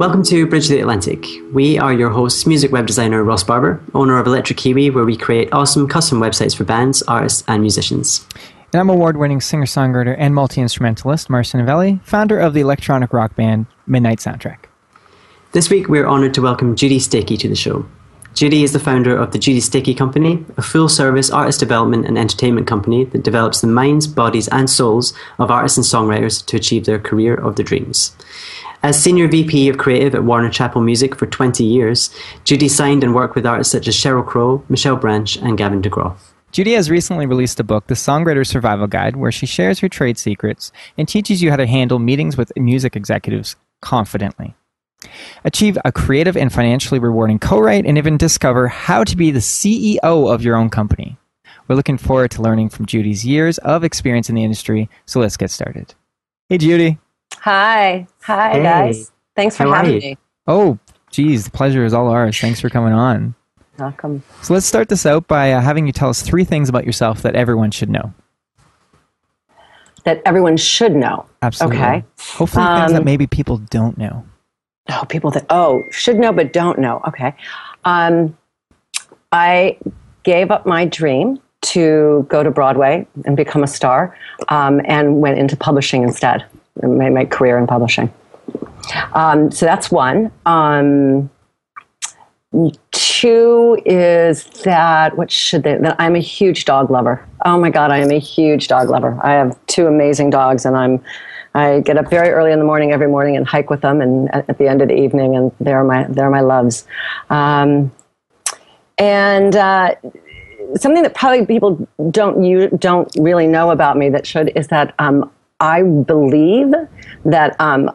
Welcome to Bridge the Atlantic. We are your hosts, music web designer Ross Barber, owner of Electric Kiwi, where we create awesome custom websites for bands, artists, and musicians. And I'm award winning singer songwriter and multi instrumentalist Marcia Novelli, founder of the electronic rock band Midnight Soundtrack. This week, we're honored to welcome Judy Stakee to the show. Judy is the founder of the Judy Stakee Company, a full service artist development and entertainment company that develops the minds, bodies, and souls of artists and songwriters to achieve their career of their dreams. As Senior VP of Creative at Warner Chappell Music for 20 years, Judy signed and worked with artists such as Sheryl Crow, Michelle Branch, and Gavin DeGraw. Judy has recently released a book, The Songwriter Survival Guide, where she shares her trade secrets and teaches you how to handle meetings with music executives confidently. Achieve a creative and financially rewarding co write and even discover how to be the CEO of your own company. We're looking forward to learning from Judy's years of experience in the industry, so let's get started. Hey, Judy. Hi. Hi, Hey. guys. Thanks for How having me. Oh, geez, the pleasure is all ours. Thanks for coming on. Welcome. So let's start this out by uh, having you tell us three things about yourself that everyone should know. That everyone should know. Absolutely. Okay. Hopefully, things that Um, maybe people don't know. Oh, people that, oh, should know but don't know. Okay. Um, I gave up my dream to go to Broadway and become a star um, and went into publishing instead made my career in publishing. Um, so that's one. Um, two is that what should they that i'm a huge dog lover oh my god i am a huge dog lover i have two amazing dogs and i'm i get up very early in the morning every morning and hike with them and at, at the end of the evening and they're my they're my loves um, and uh, something that probably people don't you don't really know about me that should is that um, I believe that um,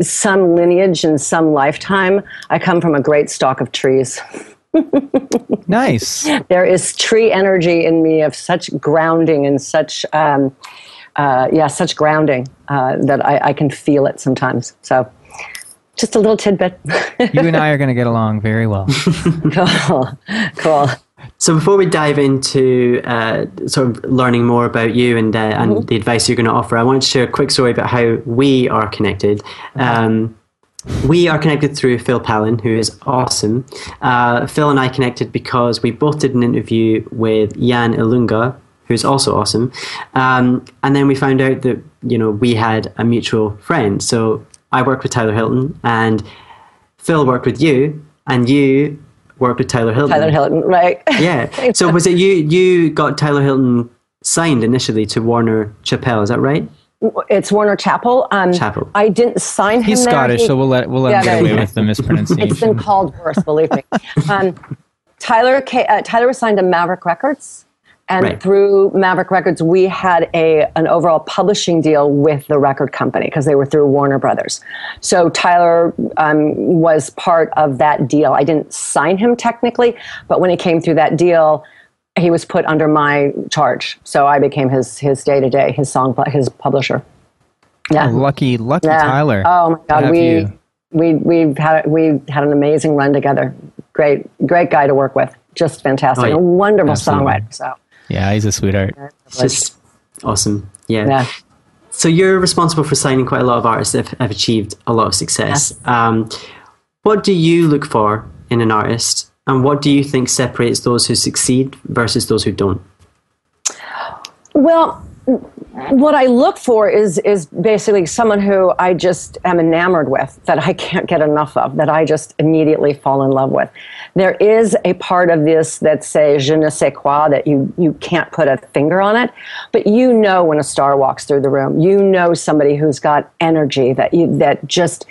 some lineage and some lifetime I come from a great stock of trees. Nice. There is tree energy in me of such grounding and such um, uh, yeah such grounding uh, that I, I can feel it sometimes. So just a little tidbit. you and I are going to get along very well. cool, cool. So before we dive into uh, sort of learning more about you and uh, and the advice you're going to offer, I want to share a quick story about how we are connected. Um, we are connected through Phil Pallen, who is awesome. Uh, Phil and I connected because we both did an interview with Jan Ilunga, who's also awesome. Um, and then we found out that you know we had a mutual friend. So I worked with Tyler Hilton, and Phil worked with you, and you worked with Tyler Hilton. Tyler Hilton, right? Yeah. So was it you? You got Tyler Hilton signed initially to Warner Chappell? Is that right? It's Warner Chapel. Um, Chapel. I didn't sign him. He's there. Scottish, He- so we'll let we'll let Yeah, him get away you go. with the mispronunciation. It's been called worse, believe me. Um, Tyler, ca- uh, Tyler was signed to Maverick Records, and Right. through Maverick Records, we had a an overall publishing deal with the record company because they were through Warner Brothers. So Tyler um, was part of that deal. I didn't sign him technically, but when he came through that deal. He was put under my charge, so I became his his day to day, his song, his publisher. Yeah, Oh, lucky, lucky yeah. Tyler. Oh my God, we you. we we had we had an amazing run together. Great, great guy to work with. Just fantastic. Oh, yeah. A wonderful Absolutely. songwriter. So Yeah, he's a sweetheart. It's just awesome. Yeah. yeah, So you're responsible for signing quite a lot of artists that have achieved a lot of success. Um, what do you look for in an artist, and what do you think separates those who succeed versus those who don't? Well, what I look for is is basically someone who I just am enamored with, that I can't get enough of, that I just immediately fall in love with. There is a part of this that say je ne sais quoi that you you can't put a finger on it, but you know when a star walks through the room, you know somebody who's got energy that you that just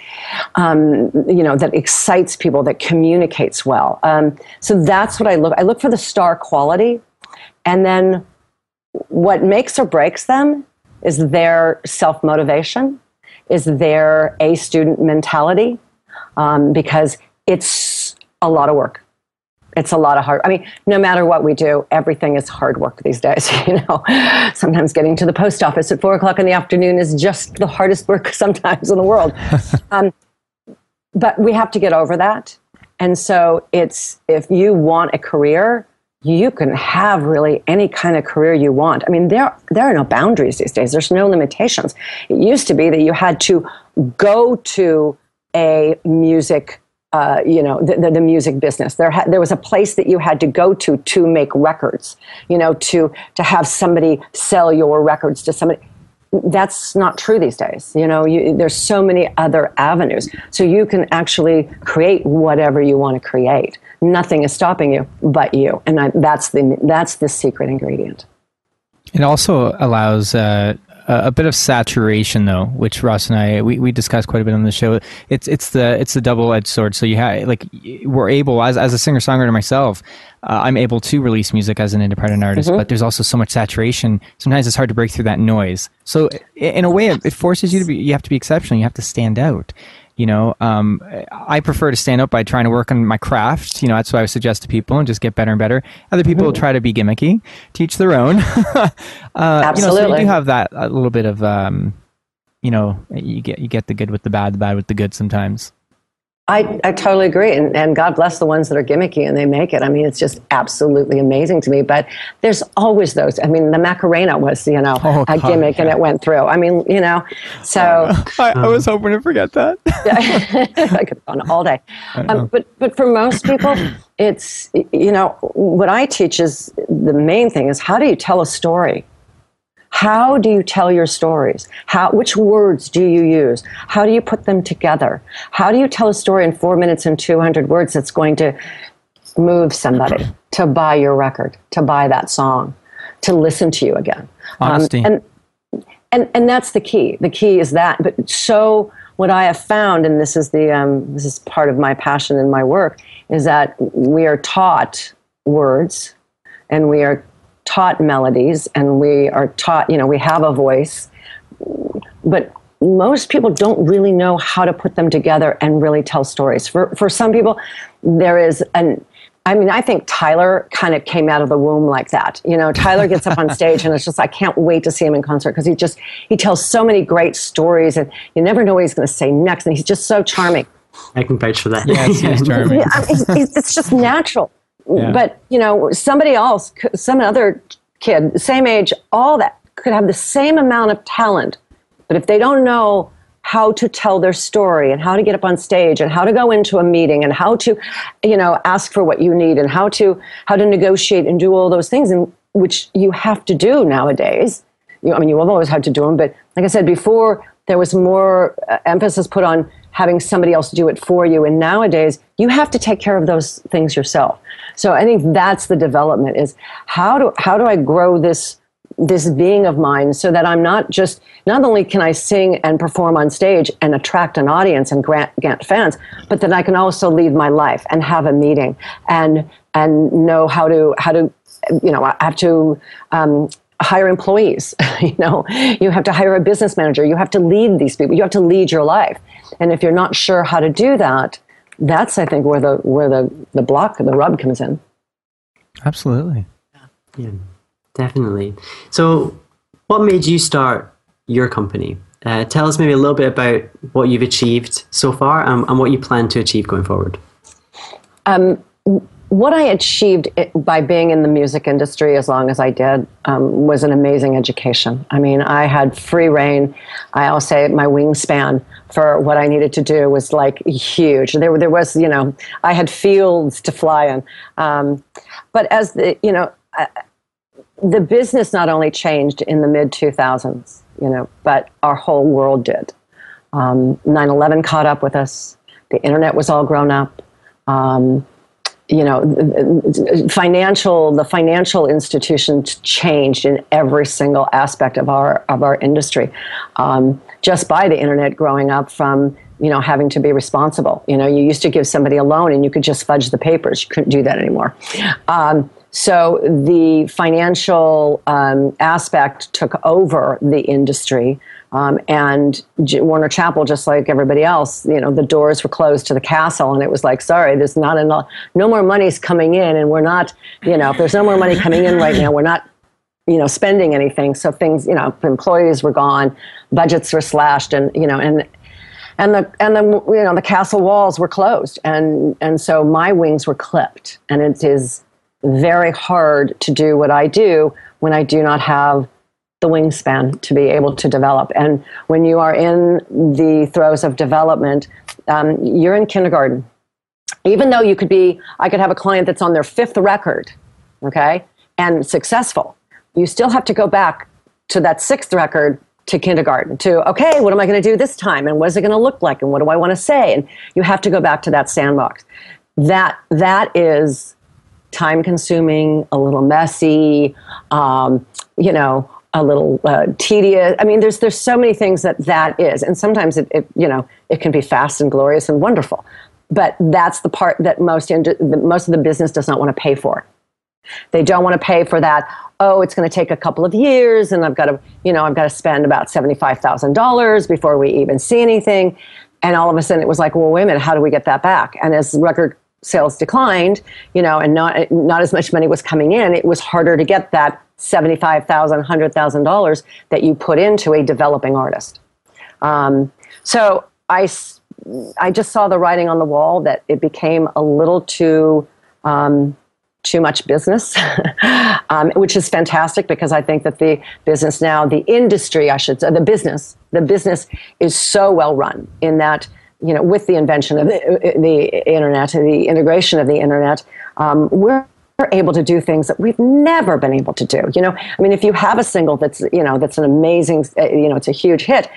um, you know that excites people, that communicates well. Um, so that's what I look. I look for the star quality, and then what makes or breaks them is their self motivation, is their A student mentality, um, because it's a lot of work. It's a lot of hard. I mean, no matter what we do, everything is hard work these days. You know, sometimes getting to the post office at four o'clock in the afternoon is just the hardest work sometimes in the world. um, but we have to get over that. And so it's if you want a career, you can have really any kind of career you want. I mean, there there are no boundaries these days. There's no limitations. It used to be that you had to go to a music, uh, you know, the, the, the, music business. There ha- there was a place that you had to go to to make records. You know, to to have somebody sell your records to somebody that's not true these days. You know, you, there's so many other avenues. So you can actually create whatever you want to create. Nothing is stopping you but you, and I, that's the that's the secret ingredient. It also allows uh, a bit of saturation, though, which Ross and I we, we discussed quite a bit on the show. It's it's the it's the double edged sword. So you have like we're able as as a singer songwriter myself, uh, I'm able to release music as an independent artist, mm-hmm. but there's also so much saturation. Sometimes it's hard to break through that noise. So in a way, it forces you to be. You have to be exceptional. You have to stand out. You know, um, I prefer to stand up by trying to work on my craft. You know, that's what I would suggest to people and just get better and better. Other people mm-hmm. try to be gimmicky, teach their own. uh, Absolutely. You know, so you do have that a little bit of, um, you know, you get you get the good with the bad, the bad with the good sometimes. I, I totally agree. And, and God bless the ones that are gimmicky and they make it. I mean, it's just absolutely amazing to me. But there's always those. I mean, the Macarena was, you know, oh, a gimmick and it went through. I mean, you know, so. I, I was hoping to forget that. I could have gone all day. Um, but, but for most people, it's, you know, what I teach is the main thing is how do you tell a story? How do you tell your stories? How, which words do you use? How do you put them together? How do you tell a story in four minutes and 200 words that's going to move somebody to buy your record, to buy that song, to listen to you again? Um, Honesty. Um, and, and, and that's the key. The key is that. But so what I have found, and this is the um, this is part of my passion in my work, is that we are taught words, and we are taught melodies and we are taught, you know, we have a voice, but most people don't really know how to put them together and really tell stories. For, for some people, there is an, I mean, I think Tyler kind of came out of the womb like that. You know, Tyler gets up on stage and it's just, I can't wait to see him in concert because he just, he tells so many great stories and you never know what he's going to say next. And he's just so charming. I can vouch for that. Yes, he's charming. Yeah, I mean, it's just natural. But you know, somebody else, some other kid, same age, all that could have the same amount of talent, but if they don't know how to tell their story and how to get up on stage and how to go into a meeting and how to you know ask for what you need and how to how to negotiate and do all those things and which you have to do nowadays. You, i mean you always had to do them but like i said before there was more uh, emphasis put on having somebody else do it for you. And nowadays, you have to take care of those things yourself. So I think that's the development is how do, how do I grow this, this being of mine so that I'm not just, not only can I sing and perform on stage and attract an audience and grant, get fans, but that I can also lead my life and have a meeting and, and know how to, how to, you know, I have to, um, hire employees you know you have to hire a business manager you have to lead these people you have to lead your life and if you're not sure how to do that, that's I think where the where the the block the rub comes in. Absolutely. Yeah, definitely. So, what made you start your company? Uh, tell us maybe a little bit about what you've achieved so far and, and what you plan to achieve going forward. Um, what I achieved by being in the music industry as long as I did um, was an amazing education. I mean, I had free reign. I'll say my wingspan for what I needed to do was like huge. There, there was, you know, I had fields to fly in. Um, but as the, you know, the business not only changed in the mid 2000s, you know, but our whole world did. Um, 9 11 caught up with us, the internet was all grown up. Um, you know, financial the financial institutions changed in every single aspect of our of our industry, um, just by the internet growing up from you know having to be responsible. You know, you used to give somebody a loan and you could just fudge the papers. You couldn't do that anymore. Um, so the financial um, aspect took over the industry. Um, and Warner Chappell, just like everybody else, you know, the doors were closed to the castle, and it was like, sorry, there's not enough, no more money's coming in, and we're not, you know, if there's no more money coming in right now, we're not, you know, spending anything. So things, you know, employees were gone, budgets were slashed, and you know, and and the and the you know the castle walls were closed, and and so my wings were clipped, and it is very hard to do what I do when I do not have the wingspan to be able to develop. And when you are in the throes of development, um, you're in kindergarten. Even though you could be, I could have a client that's on their fifth record, okay, and successful, you still have to go back to that sixth record to kindergarten to okay what am i going to do this time and what is it going to look like and what do i want to say and you have to go back to that sandbox that that is time consuming a little messy um, you know a little uh, tedious. I mean, there's there's so many things that that is, and sometimes it, it, you know it can be fast and glorious and wonderful, but that's the part that most in, most of the business does not want to pay for. They don't want to pay for that. Oh, it's going to take a couple of years, and I've got to you know I've got to spend about seventy five thousand dollars before we even see anything. And all of a sudden, it was like, well, wait a minute, how do we get that back? And as record sales declined, you know, and not not as much money was coming in, it was harder to get that $75,000, $100,000 that you put into a developing artist. Um, so I, I just saw the writing on the wall that it became a little too um, too much business, um, which is fantastic because I think that the business now, the industry, I should say, the business, the business is so well run in that you know with the invention of the, the internet, the integration of the internet, um, we're able to do things that we've never been able to do. You know, I mean, if you have a single that's you know that's an amazing, uh, you know, it's a huge hit,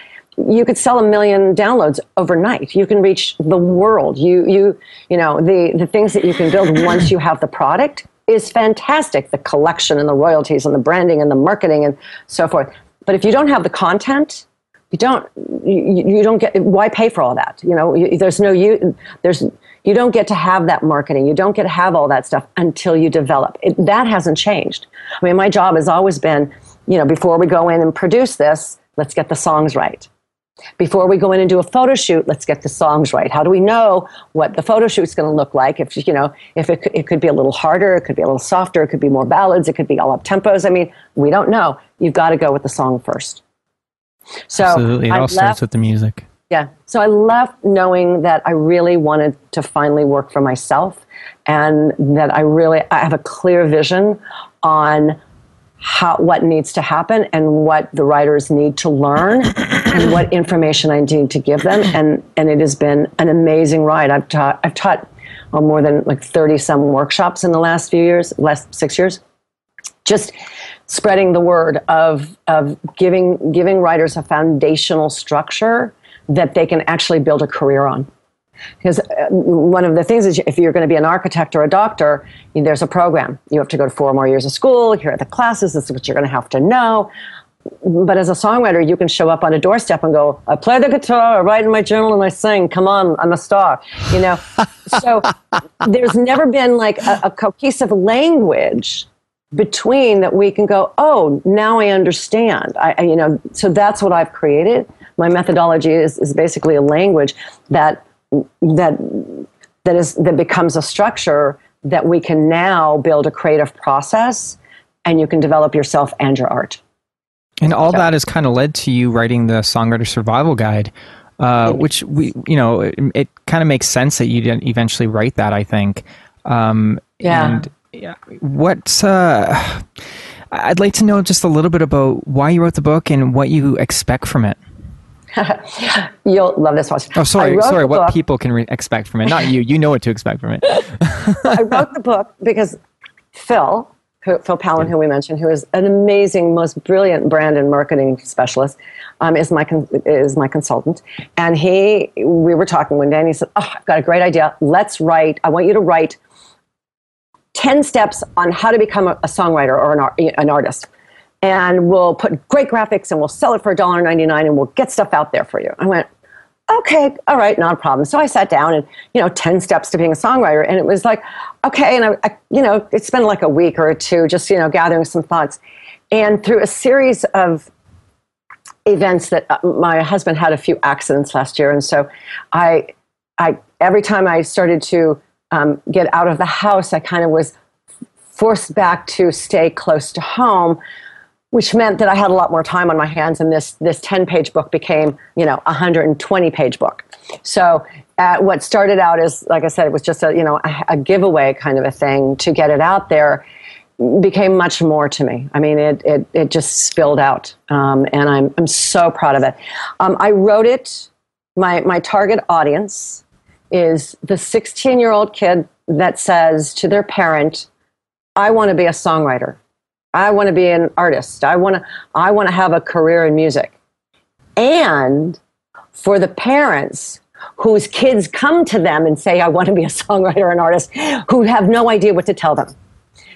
you could sell a million downloads overnight. You can reach the world. You you you know the the things that you can build once you have the product is fantastic. The collection and the royalties and the branding and the marketing and so forth. But if you don't have the content, you don't you, you don't get why pay for all that you know you, there's no you there's you don't get to have that marketing. You don't get to have all that stuff until you develop. It, that hasn't changed. I mean, my job has always been, you know, before we go in and produce this, let's get the songs right. Before we go in and do a photo shoot, let's get the songs right. How do we know what the photo shoot's going to look like? If you know, if it, it could be a little harder, it could be a little softer, it could be more ballads, it could be all up tempos. I mean, we don't know. You've got to go with the song first. So Absolutely. it all left, starts with the music. Yeah. So I left knowing that I really wanted to finally work for myself and that I really I have a clear vision on how what needs to happen and what the writers need to learn and what information I need to give them and and it has been an amazing ride. I've taught I've taught well, more than like 30 some workshops in the last few years, last 6 years. Just spreading the word of of giving giving writers a foundational structure that they can actually build a career on. Because uh, one of the things is if you're going to be an architect or a doctor, there's a program. You have to go to four more years of school. Here are the classes. This is what you're going to have to know. But as a songwriter, you can show up on a doorstep and go, I play the guitar, I write in my journal, and I sing. Come on, I'm a star. You know? so there's never been like a, a cohesive language between that we can go, oh, now I understand. I, you know, so that's what I've created. My methodology is, is basically a language that that that is that becomes a structure that we can now build a creative process and you can develop yourself and your art. And all so. that has kind of led to you writing the songwriter survival guide uh, which we you know it, it kind of makes sense that you didn't eventually write that i think. Um, yeah. and yeah what's uh i'd like to know just a little bit about why you wrote the book and what you expect from it You'll love this one. Oh, sorry, sorry. What book. people can re- expect from it? Not you. You know what to expect from it. I wrote the book because Phil, who, Phil Pallen, who we mentioned, who is an amazing, most brilliant brand and marketing specialist, um, is my con- is my consultant. And he, we were talking one day, and he said, "Oh, I've got a great idea. Let's write. I want you to write ten steps on how to become a, a songwriter or an, an artist." And we'll put great graphics and we'll sell it for $1.99 and we'll get stuff out there for you. I went, okay, all right, not a problem. So I sat down and, you know, 10 steps to being a songwriter. And it was like, okay. And I, I you know, it's been like a week or two just, you know, gathering some thoughts. And through a series of events that uh, my husband had a few accidents last year. And so I, I, every time I started to um, get out of the house, I kind of was forced back to stay close to home which meant that I had a lot more time on my hands, and this this ten page book became you know a hundred and twenty page book. So uh, what started out as like I said, it was just a you know a, a, giveaway kind of a thing to get it out there became much more to me. I mean, it it it just spilled out, um, and I'm I'm so proud of it. Um, I wrote it. My my target audience is the 16 year old kid that says to their parent, "I want to be a songwriter." I want to be an artist. I want to I want to have a career in music. And for the parents whose kids come to them and say I want to be a songwriter an artist who have no idea what to tell them.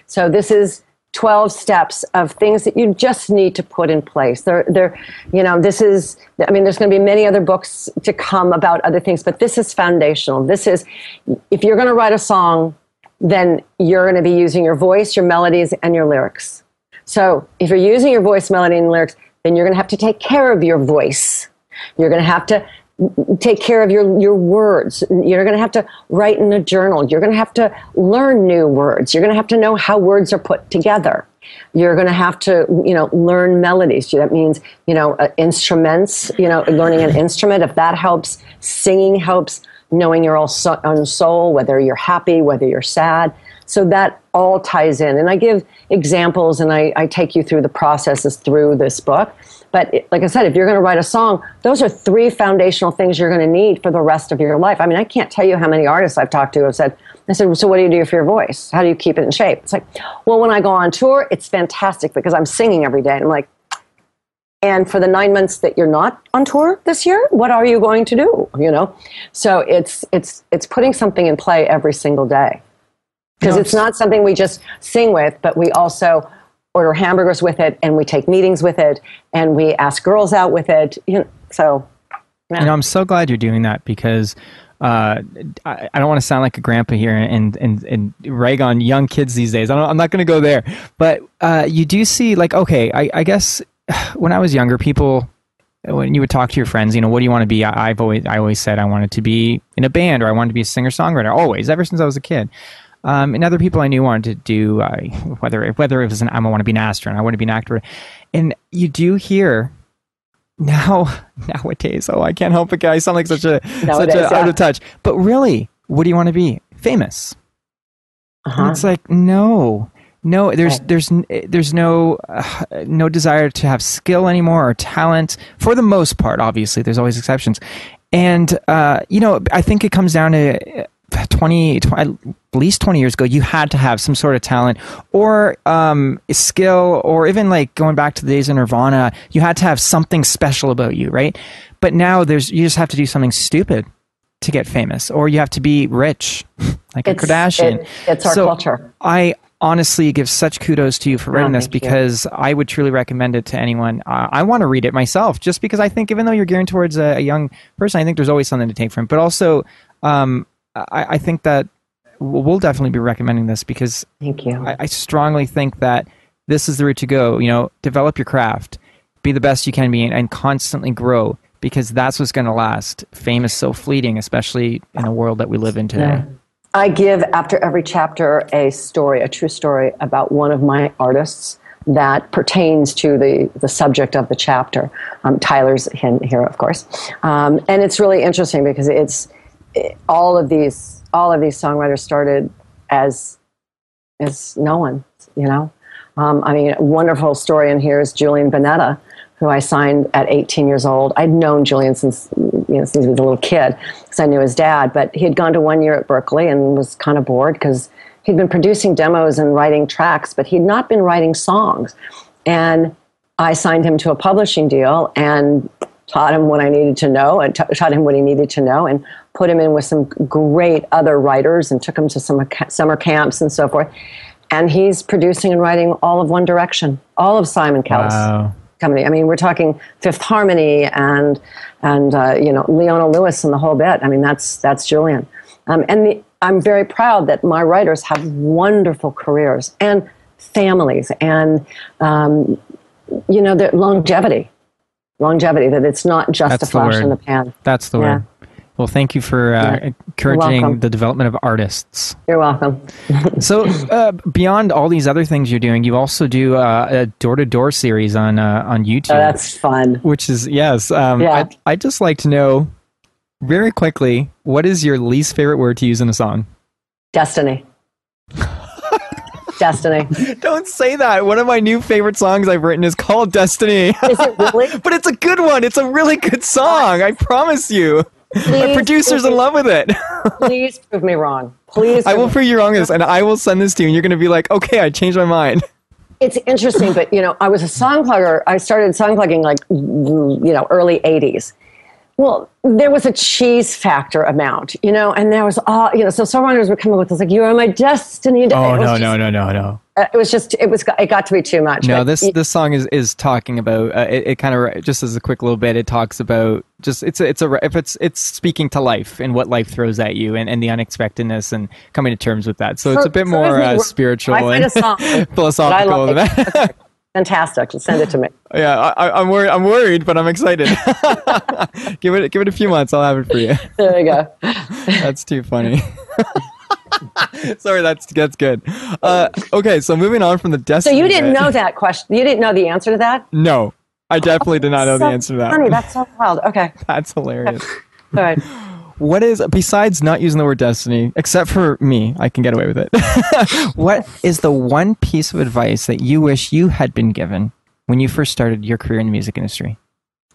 So this is 12 steps of things that you just need to put in place. There, there, you know, this is, I mean, there's going to be many other books to come about other things, but this is foundational. This is, if you're going to write a song, then you're going to be using your voice, your melodies, and your lyrics. So if you're using your voice, melody, and lyrics, then you're going to have to take care of your voice. You're going to have to take care of your, your words. You're going to have to write in a journal. You're going to have to learn new words. You're going to have to know how words are put together. You're going to have to, you know, learn melodies. That means, you know, uh, instruments, you know, learning an instrument. If that helps, singing helps, knowing your own soul, whether you're happy, whether you're sad. So that all ties in. And I give examples and I, I take you through the processes through this book. But it, like I said, if you're going to write a song, those are three foundational things you're going to need for the rest of your life. I mean, I can't tell you how many artists I've talked to have said, I said, so what do you do for your voice? How do you keep it in shape? It's like, well, when I go on tour, it's fantastic because I'm singing every day. And I'm like, and for the nine months that you're not on tour this year, what are you going to do? You know, so it's it's it's putting something in play every single day because it's not something we just sing with, but we also order hamburgers with it, and we take meetings with it, and we ask girls out with it. You know, so, yeah. you know, I'm so glad you're doing that because. Uh, I, I, don't want to sound like a grandpa here and, and, and rag on young kids these days. I am not going to go there. But uh, you do see, like, okay, I, I guess when I was younger, people when you would talk to your friends, you know, what do you want to be? I, have always I always said I wanted to be in a band or I wanted to be a singer songwriter. Always, ever since I was a kid. Um, and other people I knew wanted to do uh, whether whether it was an I want to be an astronaut, I want to be an actor, and you do hear now nowadays. Oh, I can't help it, guys. I sound like such a nowadays, such a yeah. out of touch. But really, what do you want to be? Famous. Uh-huh. it's like no, no. There's right. there's there's no uh, no desire to have skill anymore or talent for the most part. Obviously, there's always exceptions. And uh, you know, I think it comes down to 20, 20, at least 20 years ago, you had to have some sort of talent or um, skill, or even like going back to the days of Nirvana, you had to have something special about you, right? But now there's you just have to do something stupid to get famous, or you have to be rich, like it's, a Kardashian. It, it's our so culture. I honestly give such kudos to you for writing oh, this because you. I would truly recommend it to anyone. Uh, I want to read it myself just because I think even though you're gearing towards a, a, young person, I think there's always something to take from it. But also, um, I, I think that we'll definitely be recommending this because thank you. I, I, strongly think that this is the route to go. You know, develop your craft, be the best you can be, and, and constantly grow because that's what's going to last. Fame is so fleeting, especially in the world that we live in today. Yeah. I give after every chapter a story, a true story about one of my artists that pertains to the, the subject of the chapter. Um, Tyler's here, of course. Um, and it's really interesting because it's all of these all of these songwriters started as as no one, you know. Um, I mean, a wonderful story in here is Julian Bunetta, who I signed at 18 years old. I'd known Julian since you know since he was a little kid because I knew his dad. But he had gone to one year at Berklee and was kind of bored because he'd been producing demos and writing tracks, but he'd not been writing songs. And I signed him to a publishing deal and taught him what I needed to know and t- taught him what he needed to know and put him in with some great other writers and took him to some summer camps and so forth. And he's producing and writing all of One Direction, all of Simon Cowell's Wow. company. I mean, we're talking Fifth Harmony and and uh, you know Leona Lewis and the whole bit. I mean, that's that's Julian. Um, and the, I'm very proud that my writers have wonderful careers and families and um, you know the longevity, longevity. That it's not just That's a flash in the pan. That's the Yeah. word. Well, thank you for uh, Yeah. encouraging the development of artists. You're welcome. So, uh, beyond all these other things you're doing, you also do uh, a door-to-door series on uh, on YouTube, So that's fun. which is yes. Um, Yeah. I'd, I'd just like to know very quickly what is your least favorite word to use in a song? Destiny. Destiny. Don't say that. One of my new favorite songs I've written is called Destiny. Is it really? but it's a good one. It's a really good song. I promise you. My producer's in me- love with it. Please prove me wrong. Please. I will prove you wrong this, and I will send this to you, and you're going to be like, okay, I changed my mind. It's interesting, but you know, I was a song plugger. I started song plugging like you know early '80s. Well, there was a cheese factor amount, you know, and there was all you know. So songwriters would come up with this like, "You are my destiny." Oh no, just- no, no, no, no. uh, It was just it was it got to be too much. No, this this song is is talking about uh, it. it kind of just as a quick little bit, it talks about just it's a, it's a if it's it's speaking to life and what life throws at you and, and the unexpectedness and coming to terms with that. So it's a bit more uh, spiritual and a song that I philosophical. Than like. that. fantastic. Send it to me. yeah, I, I'm worried. I'm worried, but I'm excited. give it give it a few months. I'll have it for you. There you go. That's too funny. Sorry, that's that's good. Uh, okay, so moving on from the desk. So you didn't bit- know that question. You didn't know the answer to that. No, I definitely did not know the answer to that. Funny. That's so wild. Okay. That's hilarious. All right. What is besides not using the word destiny, except for me, I can get away with it. what is the one piece of advice that you wish you had been given when you first started your career in the music industry?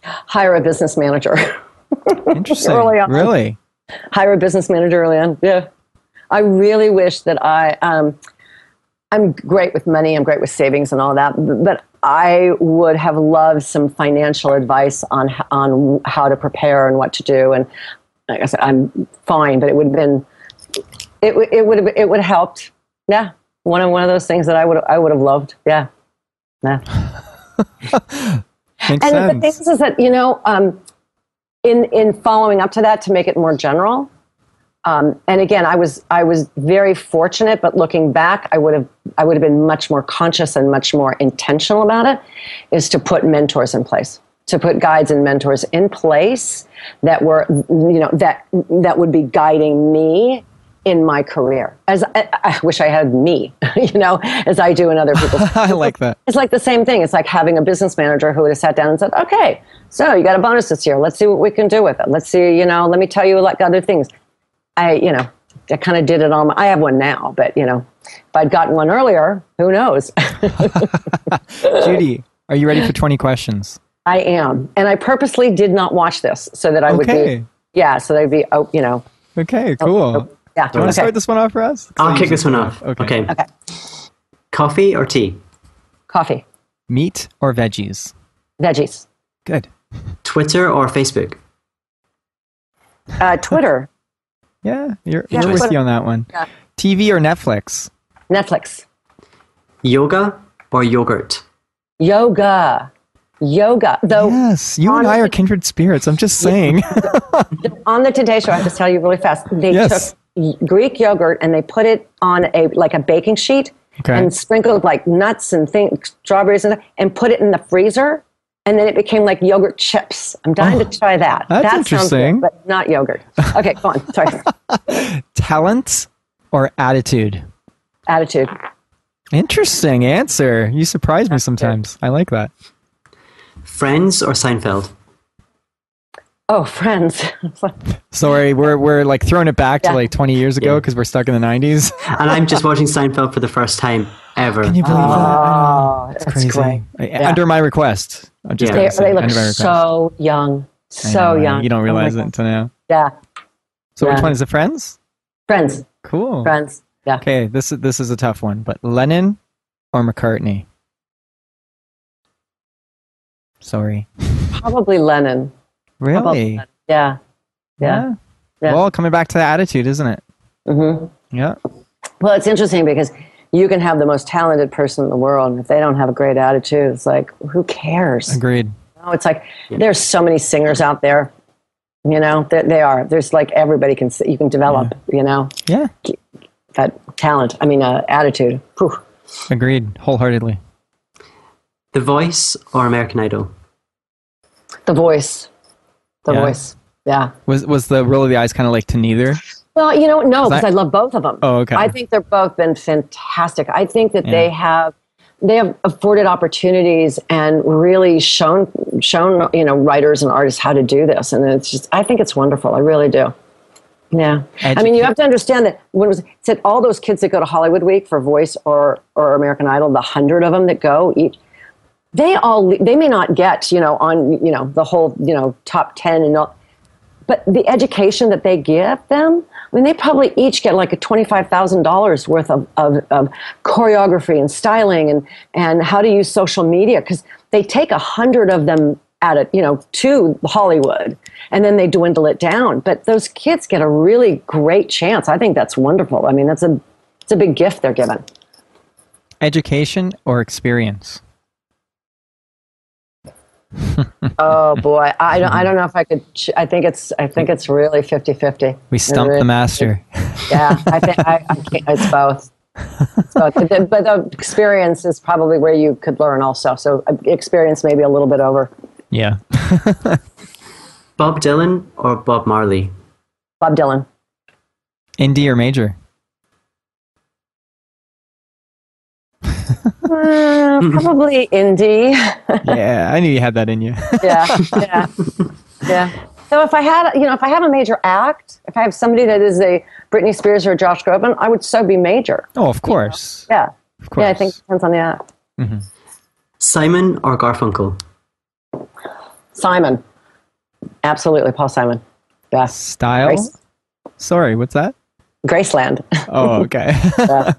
Hire a business manager. Interesting. Really? hire a business manager early on. Yeah. I really wish that I, um, I'm great with money, I'm great with savings and all that, but I would have loved some financial advice on, on how to prepare and what to do. And like I said, I'm fine, but it would have been, it, would- it would have, it would have helped. Yeah. One of, one of those things that I would, I would have loved. Yeah. Yeah. And the sense. thing is, is that you know um, in in following up to that to make it more general um, and again i was i was very fortunate but looking back i would have i would have been much more conscious and much more intentional about it is to put mentors in place to put guides and mentors in place that were you know that that would be guiding me in my career as i, I wish i had me you know as i do in other people's I like that. it's like the same thing. It's like having a business manager who would have sat down and said, "Okay, so you got a bonus this year. Let's see what we can do with it. Let's see, you know, let me tell you like other things." I, you know, I kind of did it on. My, I have one now, but you know, if I'd gotten one earlier, who knows? Judy, are you ready for 20 questions? I am, and I purposely did not watch this so that I would be, yeah, so they'd be, oh, you know, Okay, cool. yeah. Do you want to start this one off for us? I I'll kick this one off. Okay. Okay. Okay. Coffee or tea? Coffee, Meat or veggies? veggies, Good. Twitter or Facebook? uh, Twitter, Yeah, you're, Yeah, you're with you on that one. Yeah. TV or Netflix? Netflix, Yoga or yogurt? yoga, yoga. Though Yes, you and I are kindred spirits. I'm just saying. on the Today Show, I have to tell you really fast. They Yes. took Greek yogurt and they put it on a like a baking sheet Okay. and sprinkled like nuts and things, strawberries and and put it in the freezer. And then it became like yogurt chips. I'm dying to oh, try that. Oh, that's that sounds interesting. good, but not yogurt. Okay, go on. Sorry. Talent or attitude? Attitude. Interesting answer. You surprise me sometimes. I like that. Friends or Seinfeld? Oh, friends. Sorry, we're we're like throwing it back to like 20 years ago Yeah. because we're stuck in the 90s. And I'm just watching Seinfeld for the first time ever. Can you believe that? I oh, that's Crazy. great. Uh, Under my request. I'm just Yeah. They, say, they look under my request. so young. So know, right? young. You don't Oh realize it until now. Yeah. So which one is it? Friends? Friends. Cool. Friends. Yeah. Okay, this is this is a tough one, but Lennon or McCartney? Sorry. Probably about Really? Lennon? Yeah. Yeah. Yeah. Well, coming back to the attitude, isn't it? hmm Yeah. Well, it's interesting because you can have the most talented person in the world, and if they don't have a great attitude, it's like, who cares? Agreed. No, it's like there's so many singers out there. You know, they, they are. There's like everybody can you can develop. You know, Yeah. that talent. I mean, uh, attitude. Whew. Agreed. Wholeheartedly. The Voice or American Idol? The voice. The Yeah. voice. Yeah. Was was the roll of the eyes kind of like to neither? Well, you know, no, because I love both of them. Oh, okay. I think they're both been fantastic. I think that Yeah. they have they have afforded opportunities and really shown shown you know writers and artists how to do this, and it's just I think it's wonderful. I really do. Yeah, I mean, you have to understand that when it was said all those kids that go to Hollywood Week for Voice or or American Idol, the hundred of them that go each, they all they may not get you know on you know the whole you know top ten and all, but the education that they give them, I mean, they probably each get like a twenty-five thousand dollars worth of, of, of choreography and styling and and how to use social media because they take a hundred of them at it, you know, to Hollywood, and then they dwindle it down. But those kids get a really great chance. I think that's wonderful. I mean, that's a it's a big gift they're given. Education or experience? Oh boy, I don't, I don't know if I could. ch- I think it's I think it's really 50-50. We stumped the master. Yeah, I think I, I can't, it's both. It's both. But, the, but the experience is probably where you could learn also. So uh, experience maybe a little bit over. Yeah. Bob Dylan or Bob Marley? Bob Dylan. Indie or major? Uh, probably indie. yeah, I knew you had that in you. yeah, yeah, yeah. So if I had, you know, if I have a major act, if I have somebody that is a Britney Spears or a Josh Groban, I would so be major. oh, of course. Yeah, Of course. yeah. I think it depends on the act. Simon or Garfunkel? Simon, absolutely, Paul Simon. Yeah, Style? Grace, Sorry, what's that? Graceland, Oh, okay. Yeah.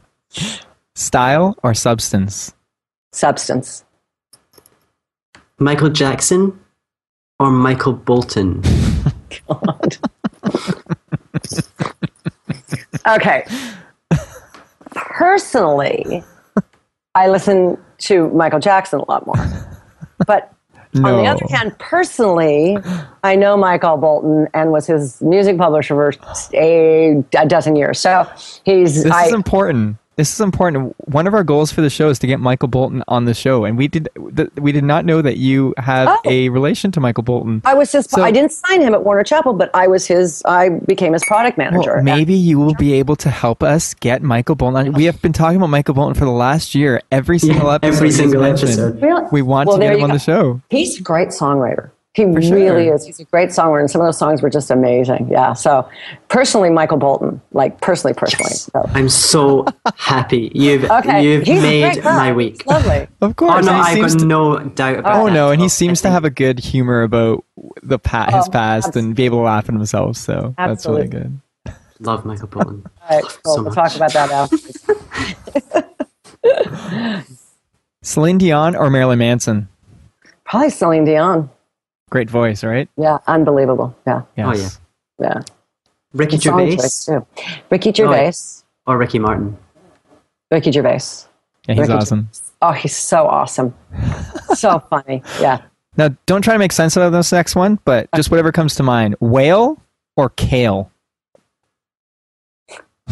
Style or substance? substance. Michael Jackson or Michael Bolton? God. okay. Personally, I listen to Michael Jackson a lot more. But on the other hand, personally, I know Michael Bolton and was his music publisher for a, a dozen years. So he's This I, is important. This is important. One of our goals for the show is to get Michael Bolton on the show, and we did. Th- we did not know that you have Oh. a relation to Michael Bolton. I was his. So- I didn't sign him at Warner Chappell, but I was his. I became his product manager. Well, maybe you will be able to help us get Michael Bolton. on. We have been talking about Michael Bolton for the last year. Every single Yeah, episode. every single episode. Really? We want Well, to get him on go. the show. He's a great songwriter. He For really sure. is. He's a great songwriter, and some of those songs were just amazing. Yeah. So, personally, Michael Bolton, like personally, personally. So. I'm so happy. You've Okay. you've He's made my week. He's lovely. Of course. Oh no, I've got to- no doubt about Oh that. no, and he seems to have a good humor about the pa- his Oh, past and be able to laugh at himself. So that's really good. love Michael Bolton. All right, cool. So we'll much. talk about that after. Celine Dion or Marilyn Manson? Probably Celine Dion. Great voice, right? Yeah, unbelievable. Yeah, Oh, Yes. yeah. Ricky Song Gervais too. Ricky Gervais. or Ricky Martin? Ricky Gervais. Yeah, he's Ricky awesome. Oh, he's so awesome. so funny. Yeah. Now, don't try to make sense out of this next one, but just whatever comes to mind. Whale or kale?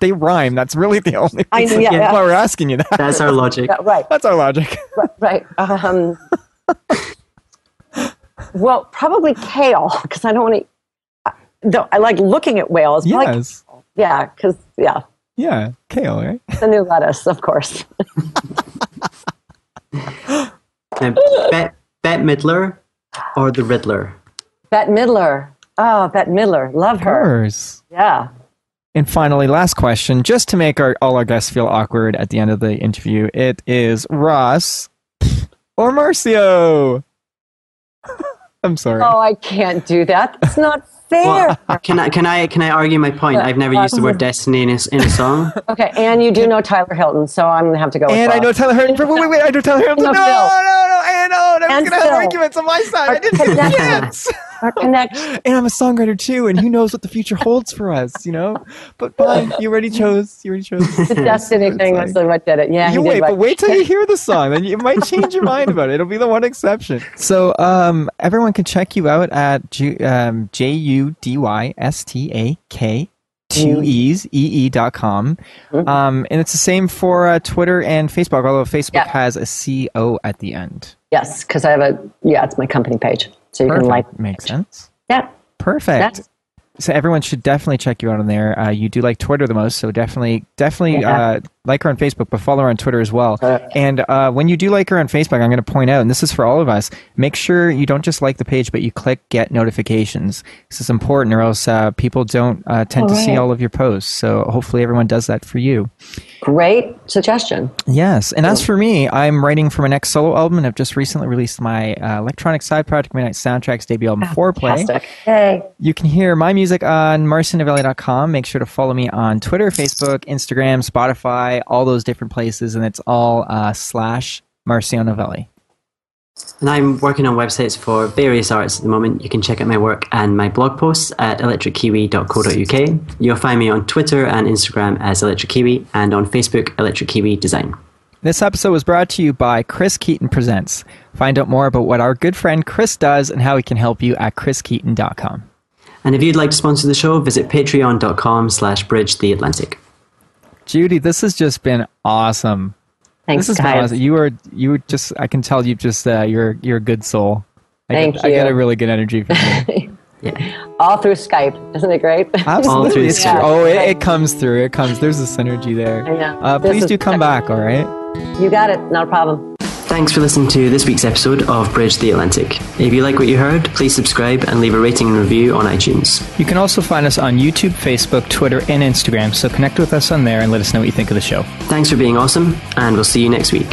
they rhyme. That's really the only I- reason yeah, why yeah. we're asking you that. That's our logic. yeah right. That's our logic. Right. Um, well, probably kale because I don't want to. No, I like looking at whales. but like- yes. yeah, because yeah, Yeah, kale, right? the new lettuce, of course. and Bette, Bette Midler or the Riddler? Bette Midler. Oh, Bette Midler. Love Of her. course. Yeah. And finally, last question, just to make our all our guests feel awkward at the end of the interview. It is Ross or Marcia. I'm sorry. Oh, I can't do that. It's not fair. Well, can I can I can I argue my point? I've never used the word destiny in a, in a song. okay, and you do know Tyler Hilton, so I'm gonna have to go. And I know Tyler Hilton. Wait, wait, wait! I know Tyler Hilton. No, No, no, no! And oh, I was And gonna have arguments on my side. I didn't connection. yes. Our connection. And I'm a songwriter too, and who knows what the future holds for us, you know? But fine, you already chose. You already chose. The destiny thing was the what did it? Yeah, you wait, but right. wait till you hear the song, and you might change your mind about it. It'll be the one exception. So, um, everyone can check you out at Ju- um, J U D Y S T A K two e's e e dot com. Mm-hmm. Um, and it's the same for uh, Twitter and Facebook, although Facebook Yeah. has a C O at the end. Yes, because I have a yeah, it's my company page, so you can Perfect. like Makes sense. yeah. Perfect. That's- so everyone should definitely check you out on there. Uh, you do like Twitter the most, so definitely, definitely Yeah. uh, like her on Facebook, but follow her on Twitter as well. Uh, and uh, when you do like her on Facebook, I'm going to point out, and this is for all of us, make sure you don't just like the page, but you click get notifications. This is important, or else uh, people don't uh, tend to see all of your posts. So hopefully everyone does that for you. Great suggestion. Yes, and as for me, I'm writing for my next solo album, and I've just recently released my uh, electronic side project, Midnight Soundtracks debut album, Foreplay. Fantastic. Hey, You can hear my music on marcionovelli.com. Make sure to follow me on Twitter, Facebook, Instagram, Spotify, all those different places, and it's all uh, slash Marcio Novelli. And I'm working on websites for various arts at the moment. You can check out my work and my blog posts at electrickiwi.co.uk. You'll find me on Twitter and Instagram as Electric Kiwi and on Facebook, Electric Kiwi Design. This episode was brought to you by Chris Keaton Presents. Find out more about what our good friend Chris does and how he can help you at chriskeaton.com. And if you'd like to sponsor the show, visit patreon.com slash bridge the Atlantic. Judy, this has just been awesome. thanks, this been guys. awesome. You are you are just I can tell you just uh, you're you're a good soul. I Thank get, I get you. a really good energy from you. Yeah. All through Skype, isn't it great? Absolutely. through It's- oh, it, it comes through. It comes. There's a synergy there. I know. Uh, please do come back. All right. you got it. Not a problem. Thanks for listening to this week's episode of Bridge the Atlantic. If you like what you heard, please subscribe and leave a rating and review on iTunes. You can also find us on YouTube, Facebook, Twitter, and Instagram. So connect with us on there and let us know what you think of the show. Thanks for being awesome, and we'll see you next week.